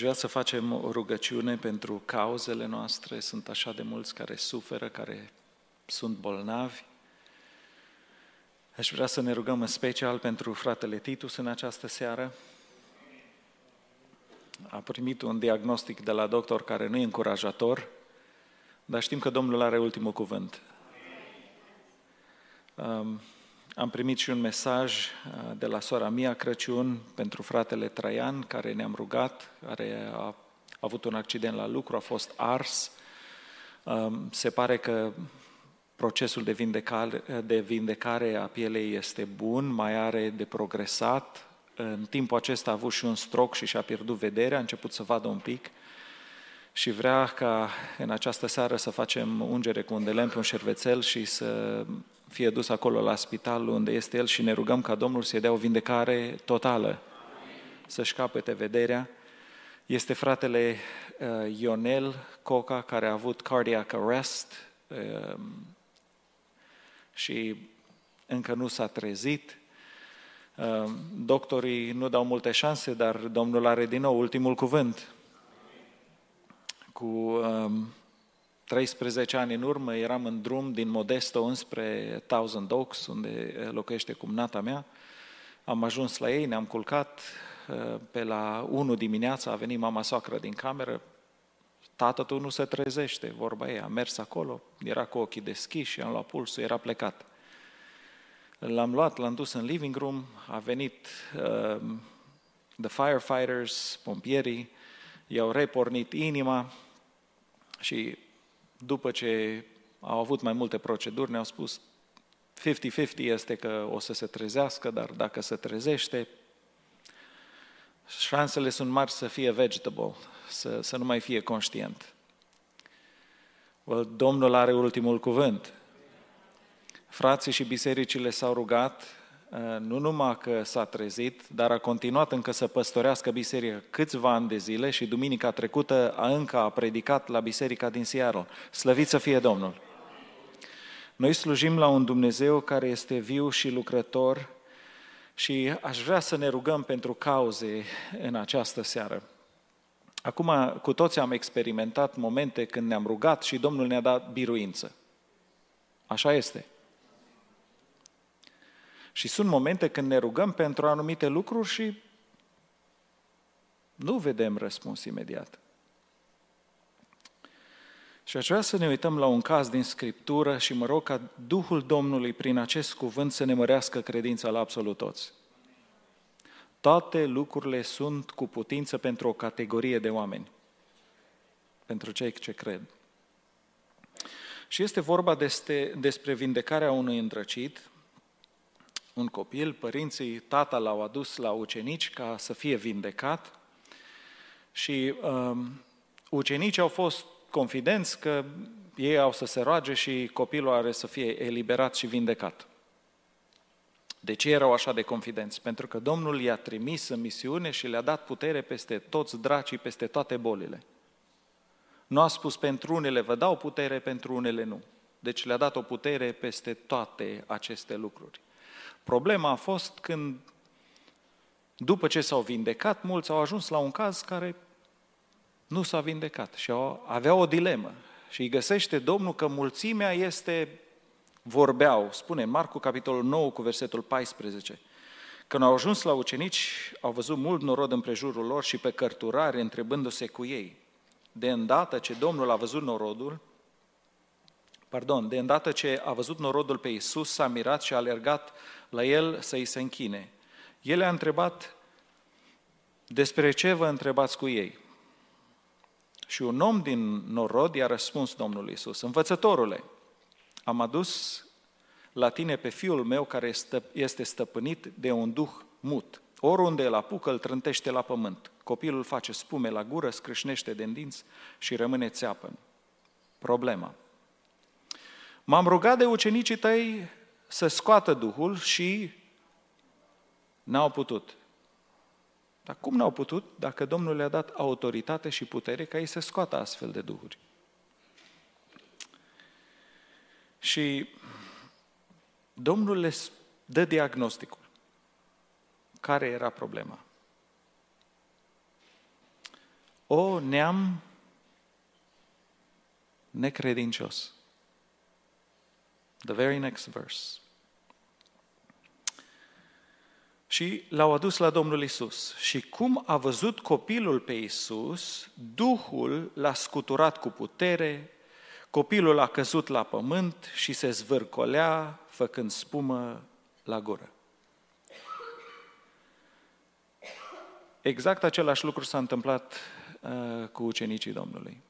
vrea să facem o rugăciune pentru cauzele noastre. Sunt așa de mulți care suferă, care sunt bolnavi. Aș vrea să ne rugăm în special pentru fratele Titus în această seară. A primit un diagnostic de la doctor care nu e încurajator, dar știm că Domnul are ultimul cuvânt. Um, am primit și un mesaj uh, de la sora Mia Crăciun pentru fratele Traian, care ne-am rugat, care a avut un accident la lucru, a fost ars. Um, se pare că procesul de vindecare, de vindecare a pielei este bun, mai are de progresat. În timpul acesta a avut și un stroc și și-a pierdut vederea, a început să vadă un pic și vrea ca în această seară să facem ungere cu un de lemn pe un șervețel și să fie dus acolo la spital unde este el și ne rugăm ca Domnul să-i dea o vindecare totală, să-și capete vederea. Este fratele uh, Ionel Coca, care a avut cardiac arrest uh, și încă nu s-a trezit. Uh, doctorii nu dau multe șanse, dar Domnul are din nou ultimul cuvânt. Cu uh, 13 ani în urmă eram în drum din Modesto înspre Thousand Oaks, unde locuiește cumnata mea. Am ajuns la ei, ne-am culcat. Pe la 1 dimineața a venit mama soacră din cameră. Tată, tu nu se trezește, vorba ei. Am mers acolo, era cu ochii deschiși, am luat pulsul, era plecat. L-am luat, l-am dus în living room, a venit uh, the firefighters, pompierii, i-au repornit inima și după ce au avut mai multe proceduri, ne-au spus 50-50 este că o să se trezească, dar dacă se trezește, șansele sunt mari să fie vegetable, să, să nu mai fie conștient. Well, Domnul are ultimul cuvânt. Frații și bisericile s-au rugat Uh, nu numai că s-a trezit, dar a continuat încă să păstorească biserica câțiva ani de zile și duminica trecută a încă a predicat la biserica din Seattle. Slăvit să fie Domnul! Noi slujim la un Dumnezeu care este viu și lucrător și aș vrea să ne rugăm pentru cauze în această seară. Acum, cu toți am experimentat momente când ne-am rugat și Domnul ne-a dat biruință. Așa este. Și sunt momente când ne rugăm pentru anumite lucruri și nu vedem răspuns imediat. Și aș vrea să ne uităm la un caz din Scriptură și mă rog ca Duhul Domnului prin acest cuvânt să ne mărească credința la absolut toți. Toate lucrurile sunt cu putință pentru o categorie de oameni, pentru cei ce cred. Și este vorba despre, despre vindecarea unui îndrăcit, un copil, părinții, tata l-au adus la ucenici ca să fie vindecat și um, ucenicii au fost confidenți că ei au să se roage și copilul are să fie eliberat și vindecat. De ce erau așa de confidenți? Pentru că Domnul i-a trimis în misiune și le-a dat putere peste toți dracii, peste toate bolile. Nu a spus pentru unele vă dau putere, pentru unele nu. Deci le-a dat o putere peste toate aceste lucruri. Problema a fost când, după ce s-au vindecat, mulți au ajuns la un caz care nu s-a vindecat și au, avea o dilemă. Și îi găsește Domnul că mulțimea este, vorbeau, spune Marcu, capitolul 9, cu versetul 14. Când au ajuns la ucenici, au văzut mult norod împrejurul lor și pe cărturare, întrebându-se cu ei. De îndată ce Domnul a văzut norodul, pardon, de îndată ce a văzut norodul pe Iisus, s-a mirat și a alergat la el să-i se închine. El a întrebat, despre ce vă întrebați cu ei? Și un om din norod i-a răspuns Domnul Iisus, învățătorule, am adus la tine pe fiul meu care este stăpânit de un duh mut. Oriunde îl apucă, îl trântește la pământ. Copilul face spume la gură, scrâșnește de dinți și rămâne țeapăn. Problema. M-am rugat de ucenicii tăi să scoată Duhul și n-au putut. Dar cum n-au putut dacă Domnul le-a dat autoritate și putere ca ei să scoată astfel de duhuri? Și Domnul le dă diagnosticul. Care era problema? O neam necredincios. The very next verse. Și l-au adus la Domnul Isus. Și cum a văzut copilul pe Isus, Duhul l-a scuturat cu putere, copilul a căzut la pământ și se zvârcolea, făcând spumă la gură. Exact același lucru s-a întâmplat uh, cu ucenicii Domnului.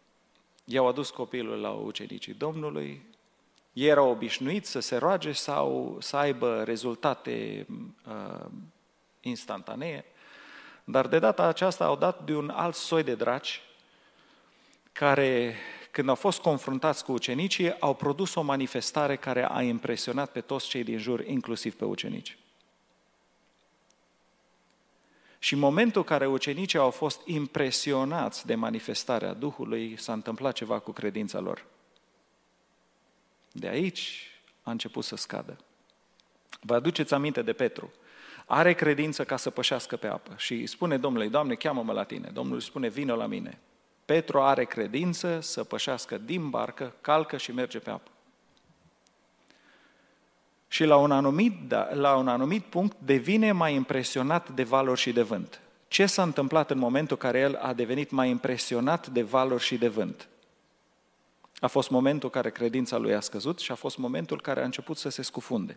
I-au adus copilul la ucenicii Domnului, ei erau obișnuiți să se roage sau să aibă rezultate uh, instantanee, dar de data aceasta au dat de un alt soi de draci care, când au fost confruntați cu ucenicii, au produs o manifestare care a impresionat pe toți cei din jur, inclusiv pe ucenici. Și în momentul în care ucenicii au fost impresionați de manifestarea Duhului, s-a întâmplat ceva cu credința lor. De aici a început să scadă. Vă aduceți aminte de Petru. Are credință ca să pășească pe apă și spune Domnului, Doamne, cheamă-mă la tine. Domnul îi spune, vină la mine. Petru are credință să pășească din barcă, calcă și merge pe apă. Și la un, anumit, da, la un anumit punct devine mai impresionat de valori și de vânt. Ce s-a întâmplat în momentul în care el a devenit mai impresionat de valori și de vânt? A fost momentul în care credința lui a scăzut și a fost momentul în care a început să se scufunde.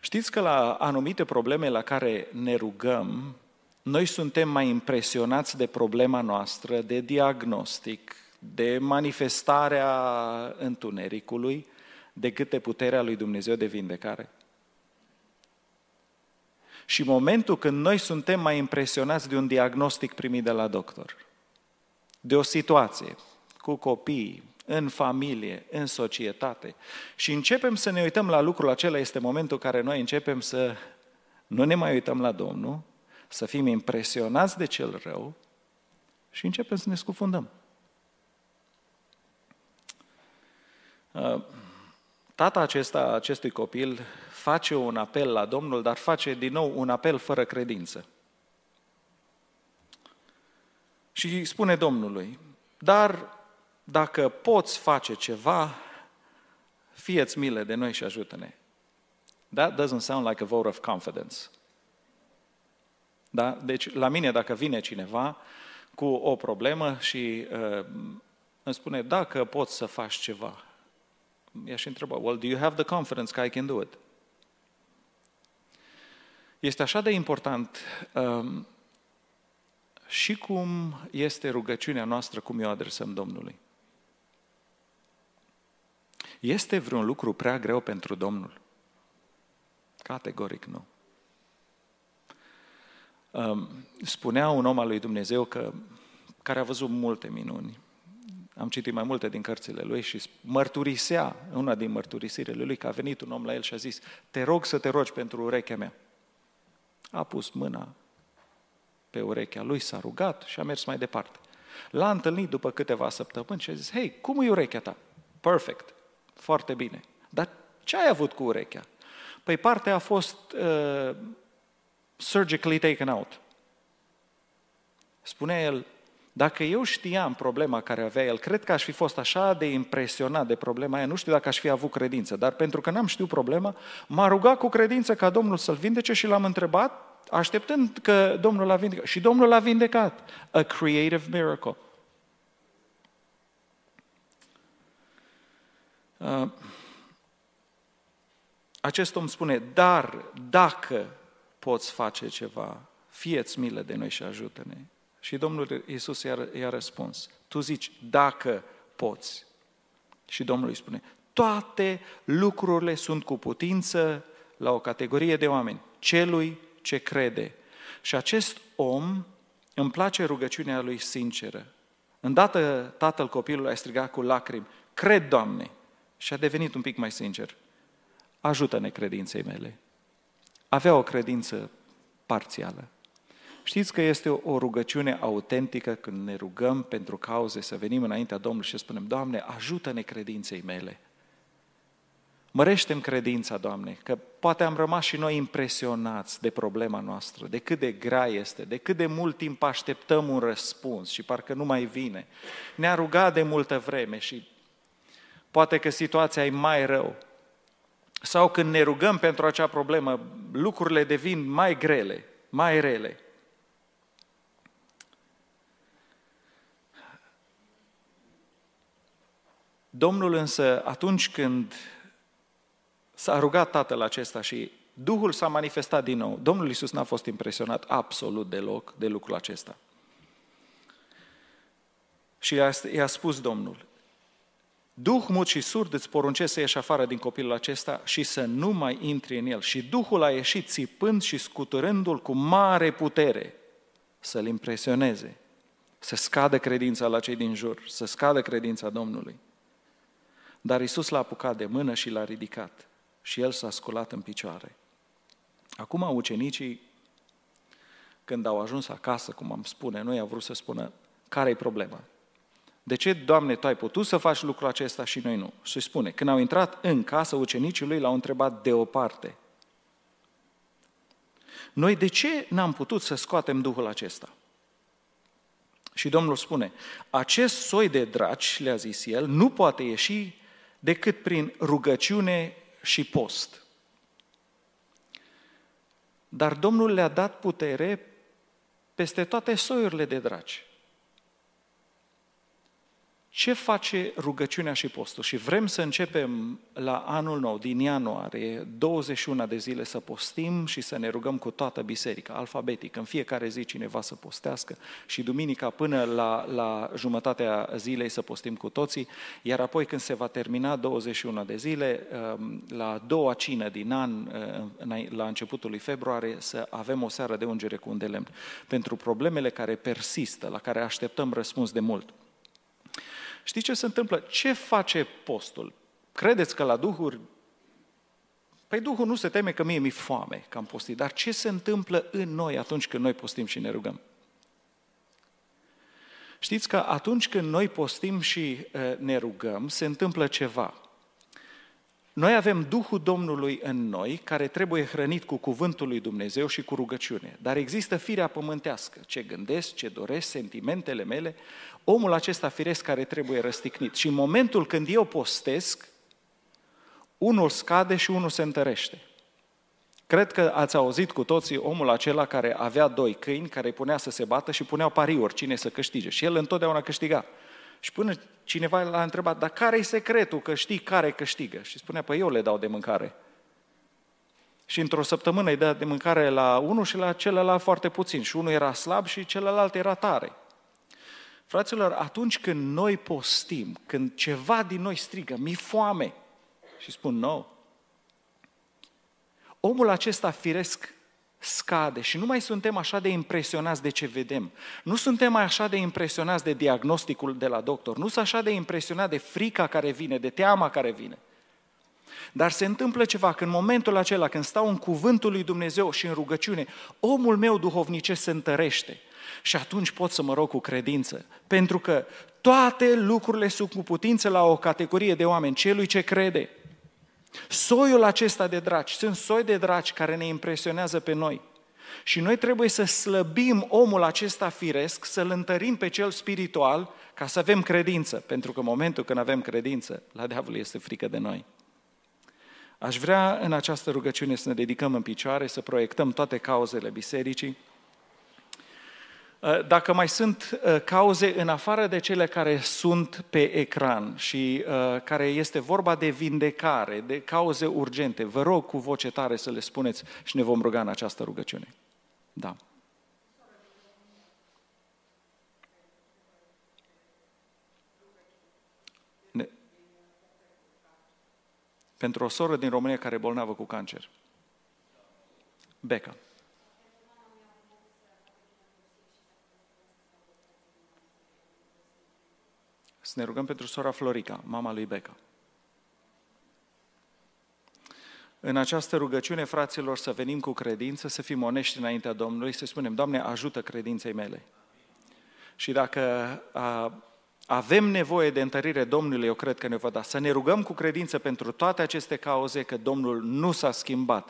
Știți că la anumite probleme la care ne rugăm, noi suntem mai impresionați de problema noastră, de diagnostic, de manifestarea întunericului, decât de puterea lui Dumnezeu de vindecare. Și momentul când noi suntem mai impresionați de un diagnostic primit de la doctor, de o situație cu copii, în familie, în societate, și începem să ne uităm la lucrul acela, este momentul în care noi începem să nu ne mai uităm la Domnul, să fim impresionați de cel rău și începem să ne scufundăm. Uh, Tata acesta, acestui copil face un apel la Domnul, dar face din nou un apel fără credință. Și spune Domnului, dar dacă poți face ceva, fieți milă de noi și ajută-ne. That doesn't sound like a vote of confidence. Da? Deci, la mine, dacă vine cineva cu o problemă și uh, îmi spune, dacă poți să faci ceva, i-aș întreba, well, do you have the confidence că I can do it? Este așa de important um, și cum este rugăciunea noastră, cum o adresăm Domnului. Este vreun lucru prea greu pentru Domnul? Categoric nu. Um, spunea un om al lui Dumnezeu că, care a văzut multe minuni, am citit mai multe din cărțile lui și mărturisea, una din mărturisirile lui, că a venit un om la el și a zis, te rog să te rogi pentru urechea mea. A pus mâna pe urechea lui, s-a rugat și a mers mai departe. L-a întâlnit după câteva săptămâni și a zis, hei, cum e urechea ta? Perfect, foarte bine. Dar ce ai avut cu urechea? Păi partea a fost uh, surgically taken out. Spunea el, dacă eu știam problema care avea el, cred că aș fi fost așa de impresionat de problema aia, nu știu dacă aș fi avut credință, dar pentru că n-am știut problema, m-a rugat cu credință ca Domnul să-l vindece și l-am întrebat, așteptând că Domnul l-a vindecat. Și Domnul l-a vindecat. A creative miracle. Acest om spune, dar dacă poți face ceva, fieți milă de noi și ajută-ne. Și Domnul Iisus i-a, i-a răspuns, tu zici, dacă poți. Și Domnul îi spune, toate lucrurile sunt cu putință la o categorie de oameni, celui ce crede. Și acest om îmi place rugăciunea lui sinceră. Îndată tatăl copilului a strigat cu lacrimi, cred, Doamne, și a devenit un pic mai sincer. Ajută-ne credinței mele. Avea o credință parțială. Știți că este o rugăciune autentică când ne rugăm pentru cauze, să venim înaintea Domnului și spunem, Doamne, ajută-ne credinței mele. Mărește-mi credința, Doamne, că poate am rămas și noi impresionați de problema noastră, de cât de grea este, de cât de mult timp așteptăm un răspuns și parcă nu mai vine. Ne-a rugat de multă vreme și poate că situația e mai rău. Sau când ne rugăm pentru acea problemă, lucrurile devin mai grele, mai rele. Domnul însă, atunci când s-a rugat tatăl acesta și Duhul s-a manifestat din nou, Domnul Iisus n-a fost impresionat absolut deloc de lucrul acesta. Și i-a spus Domnul, Duh mut și surd îți poruncesc să ieși afară din copilul acesta și să nu mai intri în el. Și Duhul a ieșit țipând și scuturându-l cu mare putere să-l impresioneze, să scadă credința la cei din jur, să scadă credința Domnului. Dar Isus l-a apucat de mână și l-a ridicat și el s-a sculat în picioare. Acum ucenicii, când au ajuns acasă, cum am spune, noi au vrut să spună, care e problema? De ce, Doamne, Tu ai putut să faci lucrul acesta și noi nu? Și spune, când au intrat în casă, ucenicii lui l-au întrebat deoparte. Noi de ce n-am putut să scoatem Duhul acesta? Și Domnul spune, acest soi de draci, le-a zis el, nu poate ieși decât prin rugăciune și post. Dar Domnul le-a dat putere peste toate soiurile de draci ce face rugăciunea și postul? Și vrem să începem la anul nou, din ianuarie, 21 de zile să postim și să ne rugăm cu toată biserica, alfabetic, în fiecare zi cineva să postească și duminica până la, la jumătatea zilei să postim cu toții, iar apoi când se va termina 21 de zile, um, la doua cină din an, uh, la începutul lui februarie, să avem o seară de ungere cu un de lemn. Pentru problemele care persistă, la care așteptăm răspuns de mult. Știți ce se întâmplă? Ce face postul? Credeți că la Duhuri Păi Duhul nu se teme că mie mi-e foame că am postit, dar ce se întâmplă în noi atunci când noi postim și ne rugăm? Știți că atunci când noi postim și ne rugăm, se întâmplă ceva. Noi avem Duhul Domnului în noi, care trebuie hrănit cu cuvântul lui Dumnezeu și cu rugăciune. Dar există firea pământească, ce gândesc, ce doresc, sentimentele mele, omul acesta firesc care trebuie răstignit. Și în momentul când eu postesc, unul scade și unul se întărește. Cred că ați auzit cu toții omul acela care avea doi câini, care îi punea să se bată și puneau pariuri, cine să câștige. Și el întotdeauna câștiga. Și până cineva l-a întrebat, dar care e secretul că știi care câștigă? Și spunea, păi eu le dau de mâncare. Și într-o săptămână îi dă de mâncare la unul și la celălalt foarte puțin. Și unul era slab și celălalt era tare. Fraților, atunci când noi postim, când ceva din noi strigă, mi foame, și spun nou, omul acesta firesc scade și nu mai suntem așa de impresionați de ce vedem. Nu suntem mai așa de impresionați de diagnosticul de la doctor. Nu sunt așa de impresionați de frica care vine, de teama care vine. Dar se întâmplă ceva, că în momentul acela, când stau în cuvântul lui Dumnezeu și în rugăciune, omul meu duhovnicesc se întărește. Și atunci pot să mă rog cu credință. Pentru că toate lucrurile sunt cu putință la o categorie de oameni, celui ce crede. Soiul acesta de draci, sunt soi de draci care ne impresionează pe noi. Și noi trebuie să slăbim omul acesta firesc, să-l întărim pe cel spiritual, ca să avem credință. Pentru că în momentul când avem credință, la diavol este frică de noi. Aș vrea în această rugăciune să ne dedicăm în picioare, să proiectăm toate cauzele bisericii, Uh, dacă mai sunt uh, cauze în afară de cele care sunt pe ecran și uh, care este vorba de vindecare, de cauze urgente, vă rog cu voce tare să le spuneți și ne vom ruga în această rugăciune. Da. Ne... Pentru o soră din România care e bolnavă cu cancer. Beca. Să ne rugăm pentru sora Florica, mama lui Beca. În această rugăciune, fraților, să venim cu credință, să fim onești înaintea Domnului, să spunem, Doamne, ajută credinței mele. Și dacă a, Avem nevoie de întărire Domnului, eu cred că ne va da. Să ne rugăm cu credință pentru toate aceste cauze, că Domnul nu s-a schimbat.